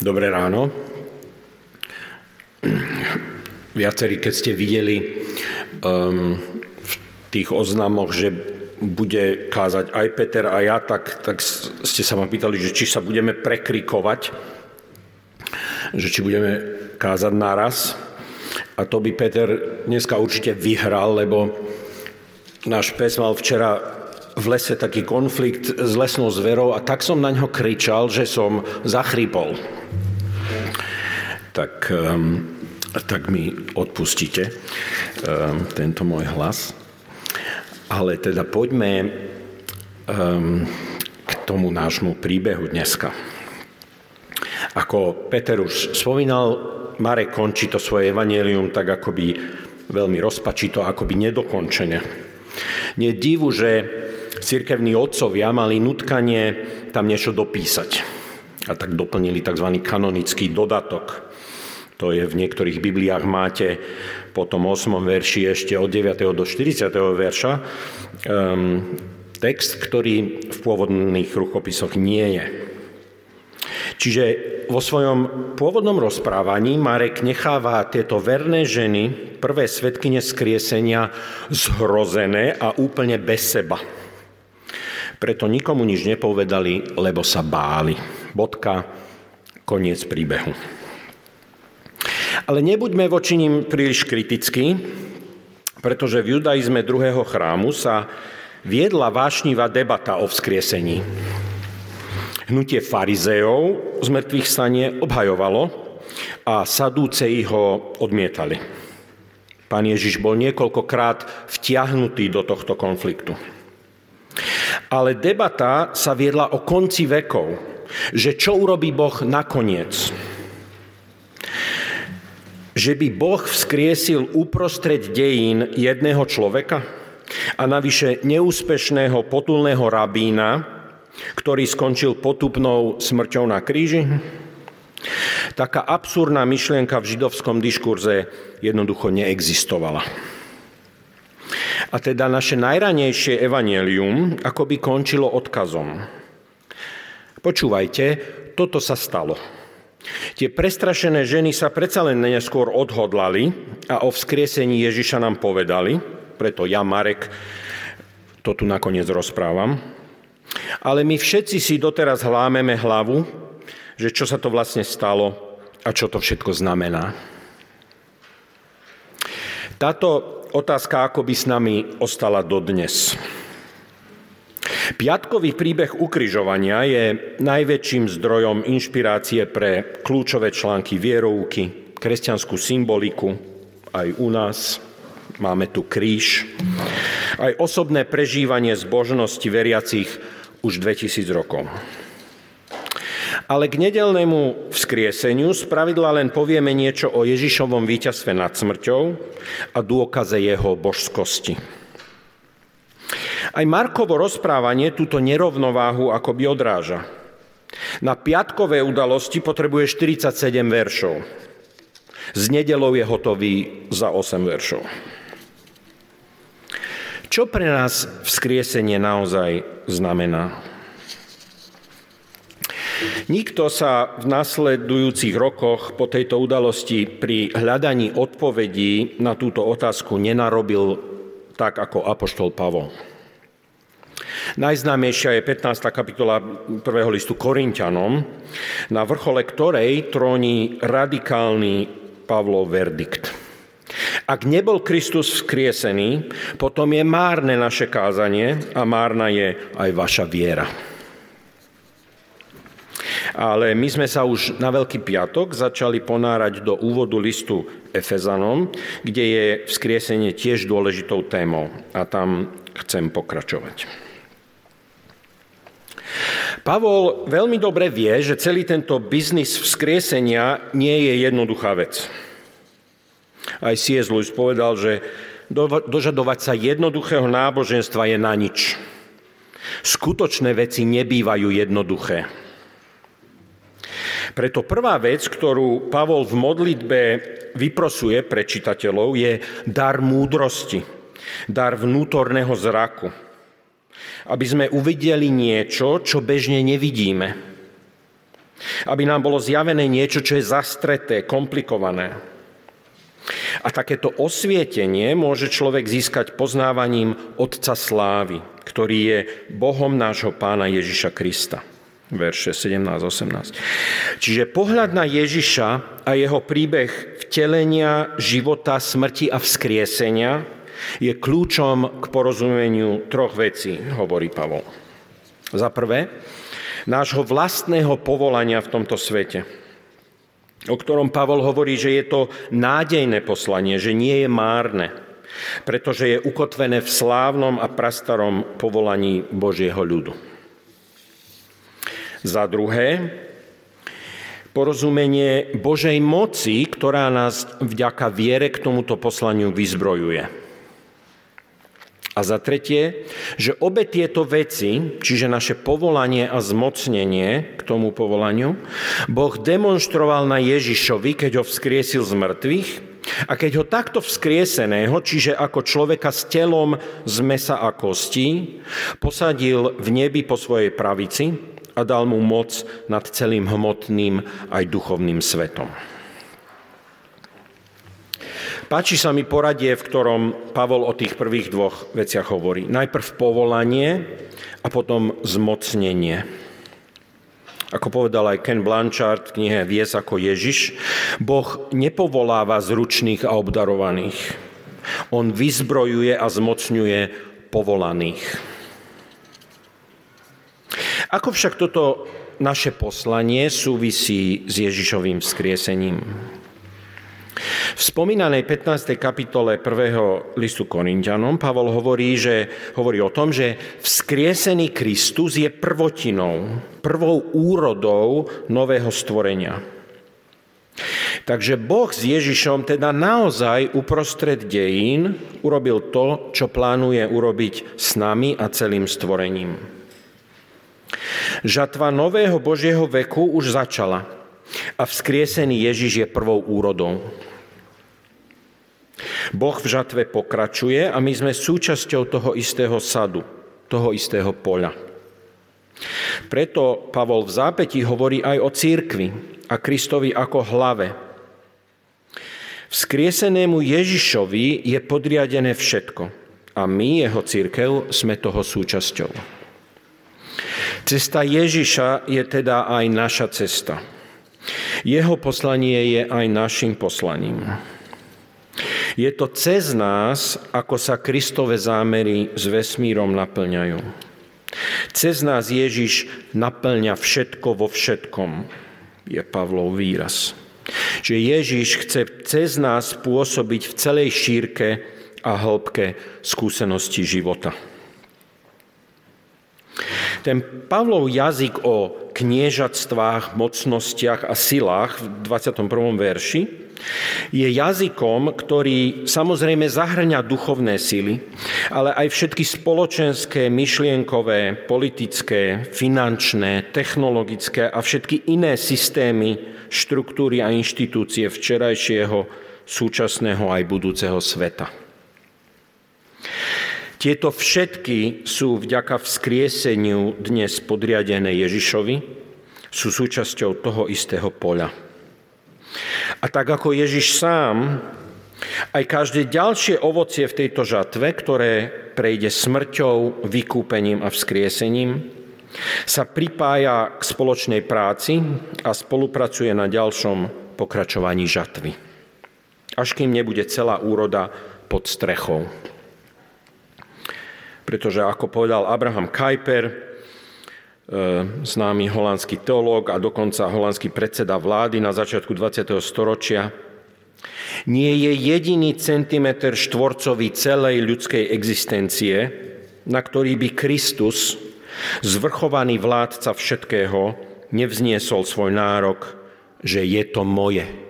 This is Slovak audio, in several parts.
Dobré ráno. Viacerí, keď ste videli um, v tých oznamoch, že bude kázať aj Peter a ja, tak, tak ste sa ma pýtali, že či sa budeme prekrikovať, že či budeme kázať naraz. A to by Peter dneska určite vyhral, lebo náš pes mal včera v lese taký konflikt s lesnou zverou a tak som na ňo kričal, že som zachrypol tak, um, tak mi odpustíte um, tento môj hlas. Ale teda poďme um, k tomu nášmu príbehu dneska. Ako Peter už spomínal, Marek končí to svoje evanelium tak akoby veľmi rozpačito, akoby nedokončene. Nie divu, že cirkevní otcovia mali nutkanie tam niečo dopísať. A tak doplnili tzv. kanonický dodatok. To je v niektorých Bibliách máte po tom 8. verši ešte od 9. do 40. verša um, text, ktorý v pôvodných ruchopisoch nie je. Čiže vo svojom pôvodnom rozprávaní Marek necháva tieto verné ženy, prvé svetkyne skriesenia, zhrozené a úplne bez seba. Preto nikomu nič nepovedali, lebo sa báli. Bodka, koniec príbehu. Ale nebuďme voči ním príliš kritickí, pretože v judaizme druhého chrámu sa viedla vášnivá debata o vzkriesení. Hnutie farizeov z mŕtvych stanie obhajovalo a sadúcej ho odmietali. Pán Ježiš bol niekoľkokrát vtiahnutý do tohto konfliktu. Ale debata sa viedla o konci vekov, že čo urobí Boh nakoniec že by Boh vzkriesil uprostred dejín jedného človeka a navyše neúspešného potulného rabína, ktorý skončil potupnou smrťou na kríži? Taká absurdná myšlienka v židovskom diskurze jednoducho neexistovala. A teda naše najranejšie evanelium akoby končilo odkazom. Počúvajte, toto sa stalo. Tie prestrašené ženy sa predsa len neskôr odhodlali a o vzkriesení Ježiša nám povedali, preto ja, Marek, to tu nakoniec rozprávam. Ale my všetci si doteraz hlámeme hlavu, že čo sa to vlastne stalo a čo to všetko znamená. Táto otázka ako by s nami ostala dodnes. Piatkový príbeh ukryžovania je najväčším zdrojom inšpirácie pre kľúčové články vierovky, kresťanskú symboliku, aj u nás. Máme tu kríž. Aj osobné prežívanie zbožnosti veriacich už 2000 rokov. Ale k nedelnému vzkrieseniu spravidla len povieme niečo o Ježišovom víťazstve nad smrťou a dôkaze jeho božskosti. Aj Markovo rozprávanie túto nerovnováhu akoby odráža. Na piatkové udalosti potrebuje 47 veršov. Z nedelou je hotový za 8 veršov. Čo pre nás vzkriesenie naozaj znamená? Nikto sa v nasledujúcich rokoch po tejto udalosti pri hľadaní odpovedí na túto otázku nenarobil tak ako apoštol Pavol. Najznámejšia je 15. kapitola prvého listu Korintianom, na vrchole ktorej tróni radikálny Pavlov verdikt. Ak nebol Kristus vzkriesený, potom je márne naše kázanie a márna je aj vaša viera. Ale my sme sa už na Veľký piatok začali ponárať do úvodu listu Efezanom, kde je vzkriesenie tiež dôležitou témou a tam chcem pokračovať. Pavol veľmi dobre vie, že celý tento biznis vzkriesenia nie je jednoduchá vec. Aj C.S. Lewis povedal, že dožadovať sa jednoduchého náboženstva je na nič. Skutočné veci nebývajú jednoduché. Preto prvá vec, ktorú Pavol v modlitbe vyprosuje pre čitateľov, je dar múdrosti, dar vnútorného zraku aby sme uvideli niečo, čo bežne nevidíme. Aby nám bolo zjavené niečo, čo je zastreté, komplikované. A takéto osvietenie môže človek získať poznávaním Otca Slávy, ktorý je Bohom nášho pána Ježiša Krista. Verše 17-18. Čiže pohľad na Ježiša a jeho príbeh vtelenia, života, smrti a vzkriesenia je kľúčom k porozumeniu troch vecí, hovorí Pavol. Za prvé, nášho vlastného povolania v tomto svete – o ktorom Pavol hovorí, že je to nádejné poslanie, že nie je márne, pretože je ukotvené v slávnom a prastarom povolaní Božieho ľudu. Za druhé, porozumenie Božej moci, ktorá nás vďaka viere k tomuto poslaniu vyzbrojuje. A za tretie, že obe tieto veci, čiže naše povolanie a zmocnenie k tomu povolaniu, Boh demonstroval na Ježišovi, keď ho vzkriesil z mŕtvych a keď ho takto vzkrieseného, čiže ako človeka s telom z mesa a kostí, posadil v nebi po svojej pravici a dal mu moc nad celým hmotným aj duchovným svetom. Páči sa mi poradie, v ktorom Pavol o tých prvých dvoch veciach hovorí. Najprv povolanie a potom zmocnenie. Ako povedal aj Ken Blanchard v knihe Vies ako Ježiš, Boh nepovoláva zručných a obdarovaných. On vyzbrojuje a zmocňuje povolaných. Ako však toto naše poslanie súvisí s Ježišovým vzkriesením? V spomínanej 15. kapitole 1. listu Korintianom Pavol hovorí, že, hovorí o tom, že vzkriesený Kristus je prvotinou, prvou úrodou nového stvorenia. Takže Boh s Ježišom teda naozaj uprostred dejín urobil to, čo plánuje urobiť s nami a celým stvorením. Žatva nového Božieho veku už začala a vzkriesený Ježiš je prvou úrodou. Boh v žatve pokračuje a my sme súčasťou toho istého sadu, toho istého poľa. Preto Pavol v zápäti hovorí aj o církvi a Kristovi ako hlave. Vzkriesenému Ježišovi je podriadené všetko a my, jeho církev, sme toho súčasťou. Cesta Ježiša je teda aj naša cesta. Jeho poslanie je aj našim poslaním. Je to cez nás, ako sa Kristove zámery s vesmírom naplňajú. Cez nás Ježiš naplňa všetko vo všetkom, je Pavlov výraz. Že Ježiš chce cez nás pôsobiť v celej šírke a hĺbke skúsenosti života. Ten Pavlov jazyk o kniežatstvách, mocnostiach a silách v 21. verši je jazykom, ktorý samozrejme zahrňa duchovné sily, ale aj všetky spoločenské, myšlienkové, politické, finančné, technologické a všetky iné systémy, štruktúry a inštitúcie včerajšieho, súčasného aj budúceho sveta. Tieto všetky sú vďaka vzkrieseniu dnes podriadené Ježišovi, sú súčasťou toho istého poľa. A tak ako Ježiš sám, aj každé ďalšie ovocie v tejto žatve, ktoré prejde smrťou, vykúpením a vzkriesením, sa pripája k spoločnej práci a spolupracuje na ďalšom pokračovaní žatvy. Až kým nebude celá úroda pod strechou. Pretože ako povedal Abraham Kuyper, E, známy holandský teológ a dokonca holandský predseda vlády na začiatku 20. storočia. Nie je jediný centimetr štvorcový celej ľudskej existencie, na ktorý by Kristus, zvrchovaný vládca všetkého, nevzniesol svoj nárok, že je to moje.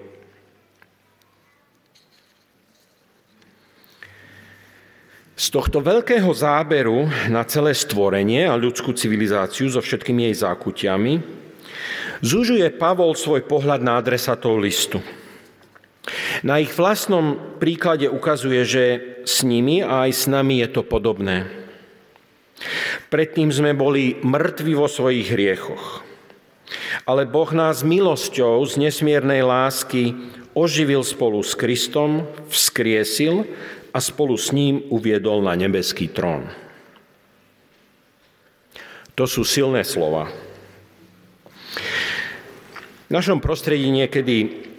Z tohto veľkého záberu na celé stvorenie a ľudskú civilizáciu so všetkými jej zákutiami zužuje Pavol svoj pohľad na adresátov listu. Na ich vlastnom príklade ukazuje, že s nimi a aj s nami je to podobné. Predtým sme boli mŕtvi vo svojich hriechoch. Ale Boh nás milosťou z nesmiernej lásky oživil spolu s Kristom, vzkriesil a spolu s ním uviedol na nebeský trón. To sú silné slova. V našom prostredí niekedy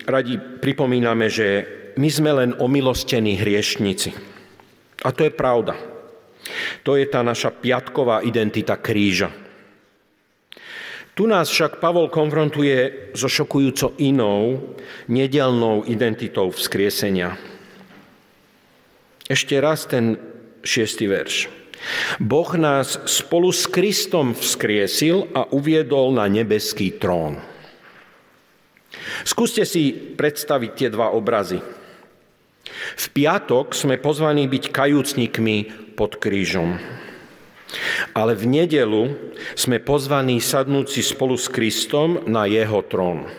radi pripomíname, že my sme len omilostení hriešnici. A to je pravda. To je tá naša piatková identita kríža. Tu nás však Pavol konfrontuje so šokujúco inou, nedelnou identitou vzkriesenia. Ešte raz ten šiestý verš. Boh nás spolu s Kristom vzkriesil a uviedol na nebeský trón. Skúste si predstaviť tie dva obrazy. V piatok sme pozvaní byť kajúcnikmi pod krížom. Ale v nedelu sme pozvaní sadnúť si spolu s Kristom na jeho trón.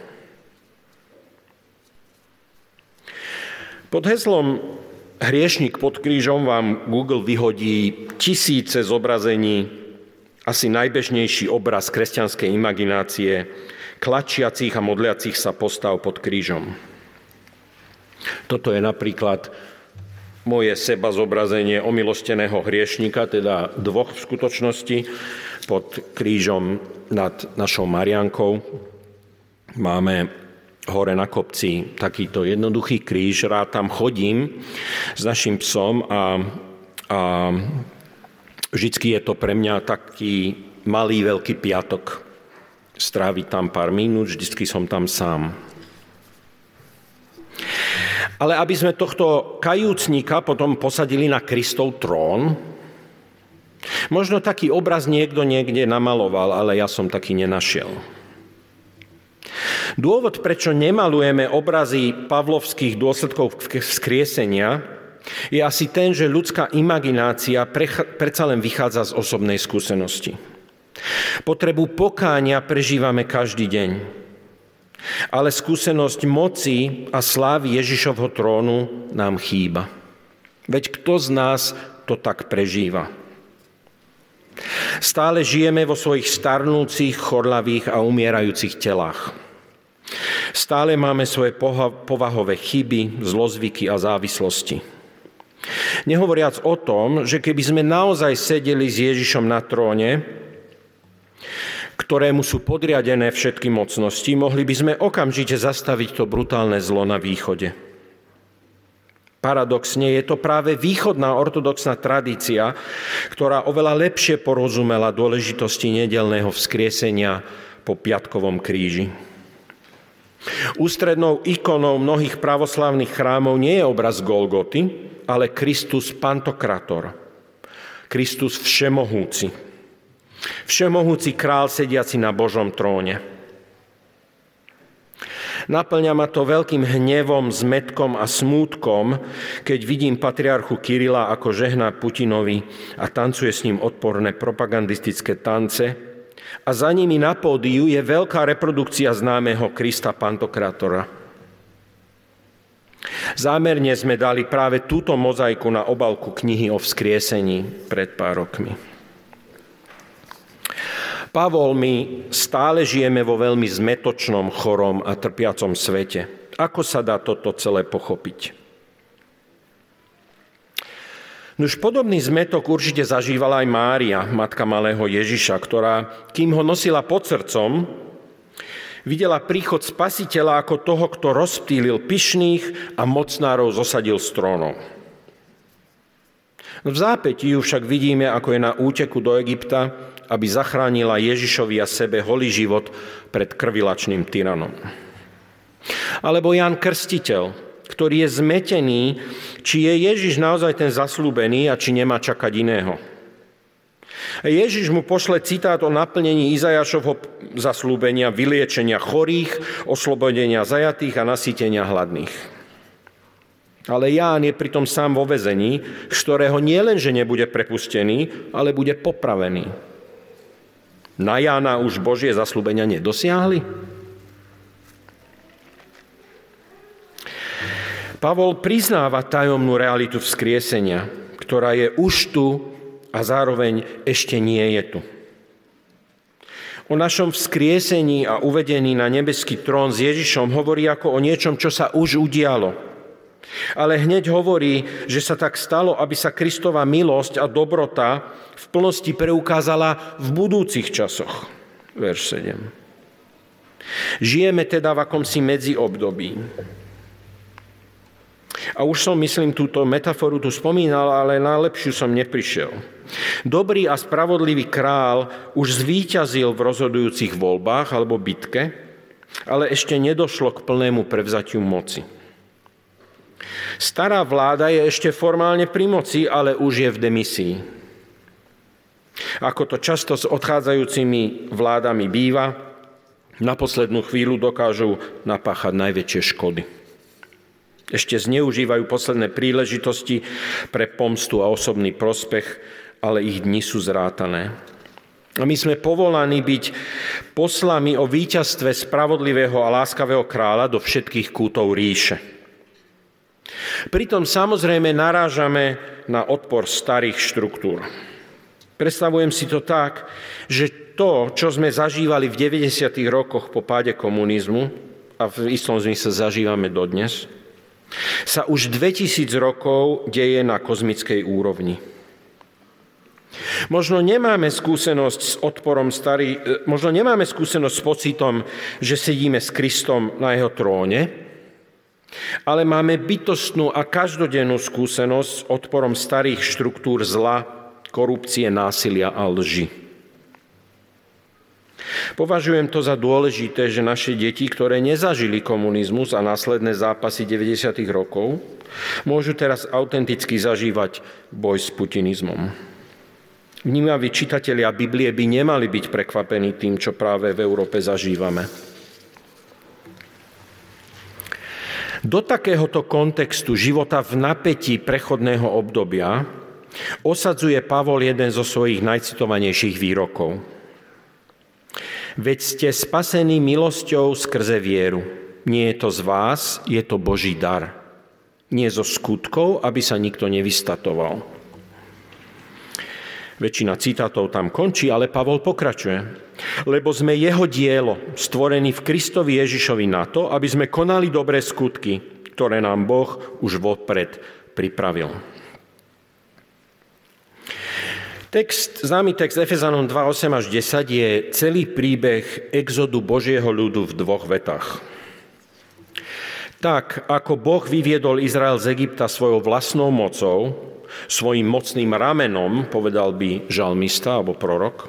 Pod heslom Hriešnik pod krížom vám Google vyhodí tisíce zobrazení, asi najbežnejší obraz kresťanskej imaginácie, klačiacich a modliacich sa postav pod krížom. Toto je napríklad moje seba zobrazenie omilosteného hriešnika, teda dvoch v skutočnosti, pod krížom nad našou Mariankou. Máme hore na kopci takýto jednoduchý kríž, rád tam chodím s našim psom a, a vždycky je to pre mňa taký malý veľký piatok stráviť tam pár minút, vždycky som tam sám. Ale aby sme tohto kajúcnika potom posadili na Kristov trón, možno taký obraz niekto niekde namaloval, ale ja som taký nenašiel. Dôvod, prečo nemalujeme obrazy pavlovských dôsledkov vzkriesenia, je asi ten, že ľudská imaginácia predsa len vychádza z osobnej skúsenosti. Potrebu pokáňa prežívame každý deň. Ale skúsenosť moci a slávy Ježišovho trónu nám chýba. Veď kto z nás to tak prežíva? Stále žijeme vo svojich starnúcich, chorlavých a umierajúcich telách. Stále máme svoje povahové chyby, zlozvyky a závislosti. Nehovoriac o tom, že keby sme naozaj sedeli s Ježišom na tróne, ktorému sú podriadené všetky mocnosti, mohli by sme okamžite zastaviť to brutálne zlo na východe. Paradoxne je to práve východná ortodoxná tradícia, ktorá oveľa lepšie porozumela dôležitosti nedelného vzkriesenia po Piatkovom kríži. Ústrednou ikonou mnohých pravoslavných chrámov nie je obraz Golgoty, ale Kristus Pantokrator, Kristus Všemohúci. Všemohúci král sediaci na Božom tróne. Naplňa ma to veľkým hnevom, zmetkom a smútkom, keď vidím patriarchu Kirila, ako žehná Putinovi a tancuje s ním odporné propagandistické tance. A za nimi na pódiu je veľká reprodukcia známeho Krista Pantokratora. Zámerne sme dali práve túto mozaiku na obalku knihy o vzkriesení pred pár rokmi. Pavol, my stále žijeme vo veľmi zmetočnom, chorom a trpiacom svete. Ako sa dá toto celé pochopiť? Už podobný zmetok určite zažívala aj Mária, matka malého Ježiša, ktorá, kým ho nosila pod srdcom, videla príchod spasiteľa ako toho, kto rozptýlil pyšných a mocnárov zosadil z trónov. V zápäti ju však vidíme, ako je na úteku do Egypta aby zachránila Ježišovi a sebe holý život pred krvilačným tyranom. Alebo Jan Krstiteľ, ktorý je zmetený, či je Ježiš naozaj ten zaslúbený a či nemá čakať iného. Ježiš mu pošle citát o naplnení Izajašovho zaslúbenia, vyliečenia chorých, oslobodenia zajatých a nasýtenia hladných. Ale Ján je pritom sám vo vezení, z ktorého nielenže nebude prepustený, ale bude popravený. Na Jána už Božie zaslúbenia nedosiahli? Pavol priznáva tajomnú realitu vzkriesenia, ktorá je už tu a zároveň ešte nie je tu. o našom vzkriesení a uvedení na nebeský trón s Ježišom hovorí ako o niečom, čo sa už udialo. Ale hneď hovorí, že sa tak stalo, aby sa Kristova milosť a dobrota v plnosti preukázala v budúcich časoch. Verš 7. Žijeme teda v akomsi medziobdobí. A už som, myslím, túto metaforu tu spomínal, ale na lepšiu som neprišiel. Dobrý a spravodlivý král už zvíťazil v rozhodujúcich voľbách alebo bitke, ale ešte nedošlo k plnému prevzatiu moci. Stará vláda je ešte formálne pri moci, ale už je v demisii. Ako to často s odchádzajúcimi vládami býva, na poslednú chvíľu dokážu napáchať najväčšie škody. Ešte zneužívajú posledné príležitosti pre pomstu a osobný prospech, ale ich dni sú zrátané. A my sme povolaní byť poslami o víťazstve spravodlivého a láskavého kráľa do všetkých kútov ríše. Pritom samozrejme narážame na odpor starých štruktúr. Predstavujem si to tak, že to, čo sme zažívali v 90. rokoch po páde komunizmu, a v istom zmysle zažívame dodnes, sa už 2000 rokov deje na kozmickej úrovni. Možno nemáme skúsenosť s odporom starý, e, možno nemáme skúsenosť s pocitom, že sedíme s Kristom na jeho tróne, ale máme bytostnú a každodennú skúsenosť s odporom starých štruktúr zla, korupcie, násilia a lži. Považujem to za dôležité, že naše deti, ktoré nezažili komunizmus a následné zápasy 90. rokov, môžu teraz autenticky zažívať boj s putinizmom. Vnímaví čitatelia Biblie by nemali byť prekvapení tým, čo práve v Európe zažívame. Do takéhoto kontextu života v napätí prechodného obdobia osadzuje Pavol jeden zo svojich najcitovanejších výrokov. Veď ste spasení milosťou skrze vieru. Nie je to z vás, je to Boží dar. Nie zo skutkov, aby sa nikto nevystatoval. Väčšina citátov tam končí, ale Pavol pokračuje. Lebo sme jeho dielo, stvorení v Kristovi Ježišovi na to, aby sme konali dobré skutky, ktoré nám Boh už vopred pripravil. Text, známy text Efezanom 2.8 až 10 je celý príbeh exodu Božieho ľudu v dvoch vetách. Tak, ako Boh vyviedol Izrael z Egypta svojou vlastnou mocou, svojim mocným ramenom, povedal by žalmista alebo prorok,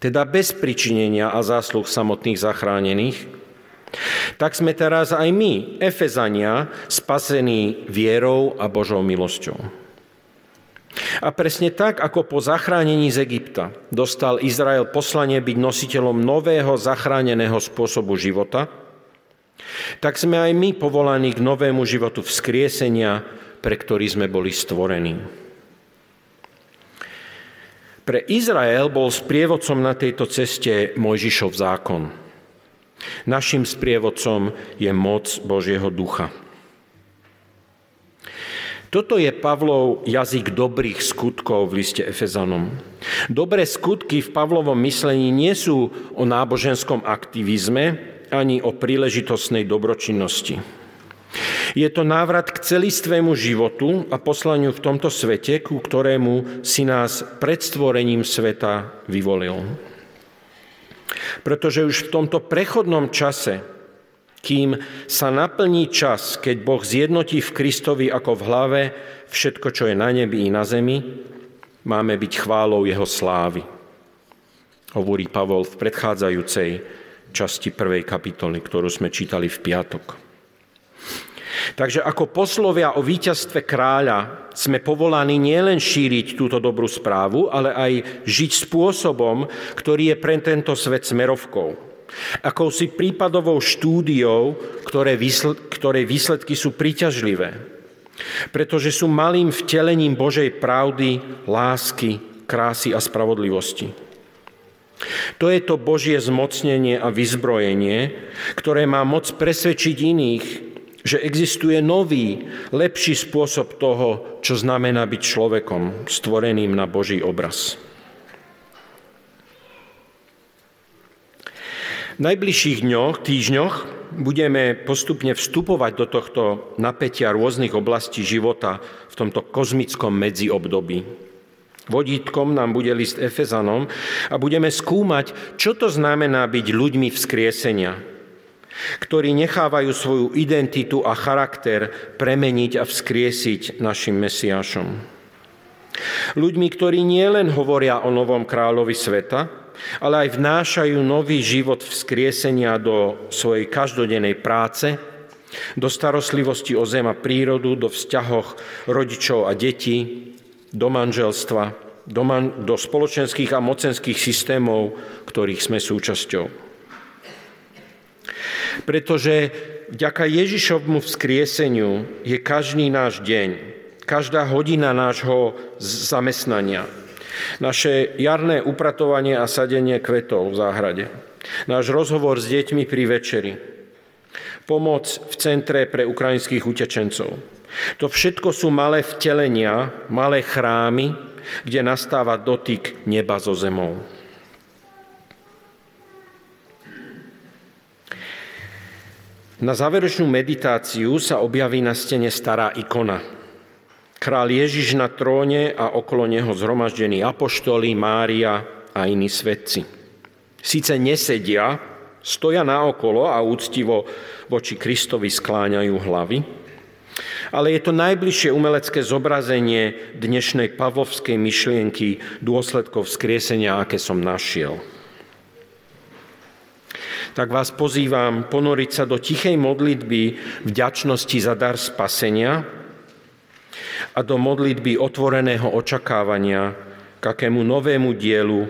teda bez pričinenia a zásluh samotných zachránených, tak sme teraz aj my, Efezania, spasení vierou a Božou milosťou. A presne tak, ako po zachránení z Egypta dostal Izrael poslanie byť nositeľom nového zachráneného spôsobu života, tak sme aj my povolaní k novému životu vzkriesenia, pre ktorý sme boli stvorení. Pre Izrael bol sprievodcom na tejto ceste Mojžišov zákon. Našim sprievodcom je moc Božieho ducha. Toto je Pavlov jazyk dobrých skutkov v liste Efezanom. Dobré skutky v Pavlovom myslení nie sú o náboženskom aktivizme ani o príležitostnej dobročinnosti. Je to návrat k celistvému životu a poslaniu v tomto svete, ku ktorému si nás pred stvorením sveta vyvolil. Pretože už v tomto prechodnom čase kým sa naplní čas, keď Boh zjednotí v Kristovi ako v hlave všetko, čo je na nebi i na zemi, máme byť chválou Jeho slávy. Hovorí Pavol v predchádzajúcej časti prvej kapitoly, ktorú sme čítali v piatok. Takže ako poslovia o víťazstve kráľa sme povolaní nielen šíriť túto dobrú správu, ale aj žiť spôsobom, ktorý je pre tento svet smerovkou Akousi prípadovou štúdiou, ktoré, ktoré výsledky sú príťažlivé, pretože sú malým vtelením Božej pravdy, lásky, krásy a spravodlivosti. To je to Božie zmocnenie a vyzbrojenie, ktoré má moc presvedčiť iných, že existuje nový, lepší spôsob toho, čo znamená byť človekom, stvoreným na Boží obraz. V najbližších dňoch, týždňoch budeme postupne vstupovať do tohto napätia rôznych oblastí života v tomto kozmickom medziobdobí. Vodítkom nám bude list Efezanom a budeme skúmať, čo to znamená byť ľuďmi vzkriesenia, ktorí nechávajú svoju identitu a charakter premeniť a vzkriesiť našim Mesiášom. Ľuďmi, ktorí nielen hovoria o novom kráľovi sveta, ale aj vnášajú nový život vzkriesenia do svojej každodennej práce, do starostlivosti o zem a prírodu, do vzťahoch rodičov a detí, do manželstva, do, man, do spoločenských a mocenských systémov, ktorých sme súčasťou. Pretože vďaka Ježišovmu vzkrieseniu je každý náš deň, každá hodina nášho zamestnania, naše jarné upratovanie a sadenie kvetov v záhrade. Náš rozhovor s deťmi pri večeri. Pomoc v centre pre ukrajinských utečencov. To všetko sú malé vtelenia, malé chrámy, kde nastáva dotyk neba so zemou. Na záverečnú meditáciu sa objaví na stene stará ikona, Král Ježiš na tróne a okolo neho zhromaždení apoštoli, Mária a iní svetci. Sice nesedia, stoja naokolo a úctivo voči Kristovi skláňajú hlavy, ale je to najbližšie umelecké zobrazenie dnešnej pavlovskej myšlienky dôsledkov vzkriesenia, aké som našiel. Tak vás pozývam ponoriť sa do tichej modlitby vďačnosti za dar spasenia, a do modlitby otvoreného očakávania, k akému novému dielu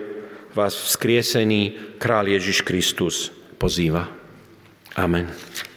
vás vzkriesený král Ježiš Kristus pozýva. Amen.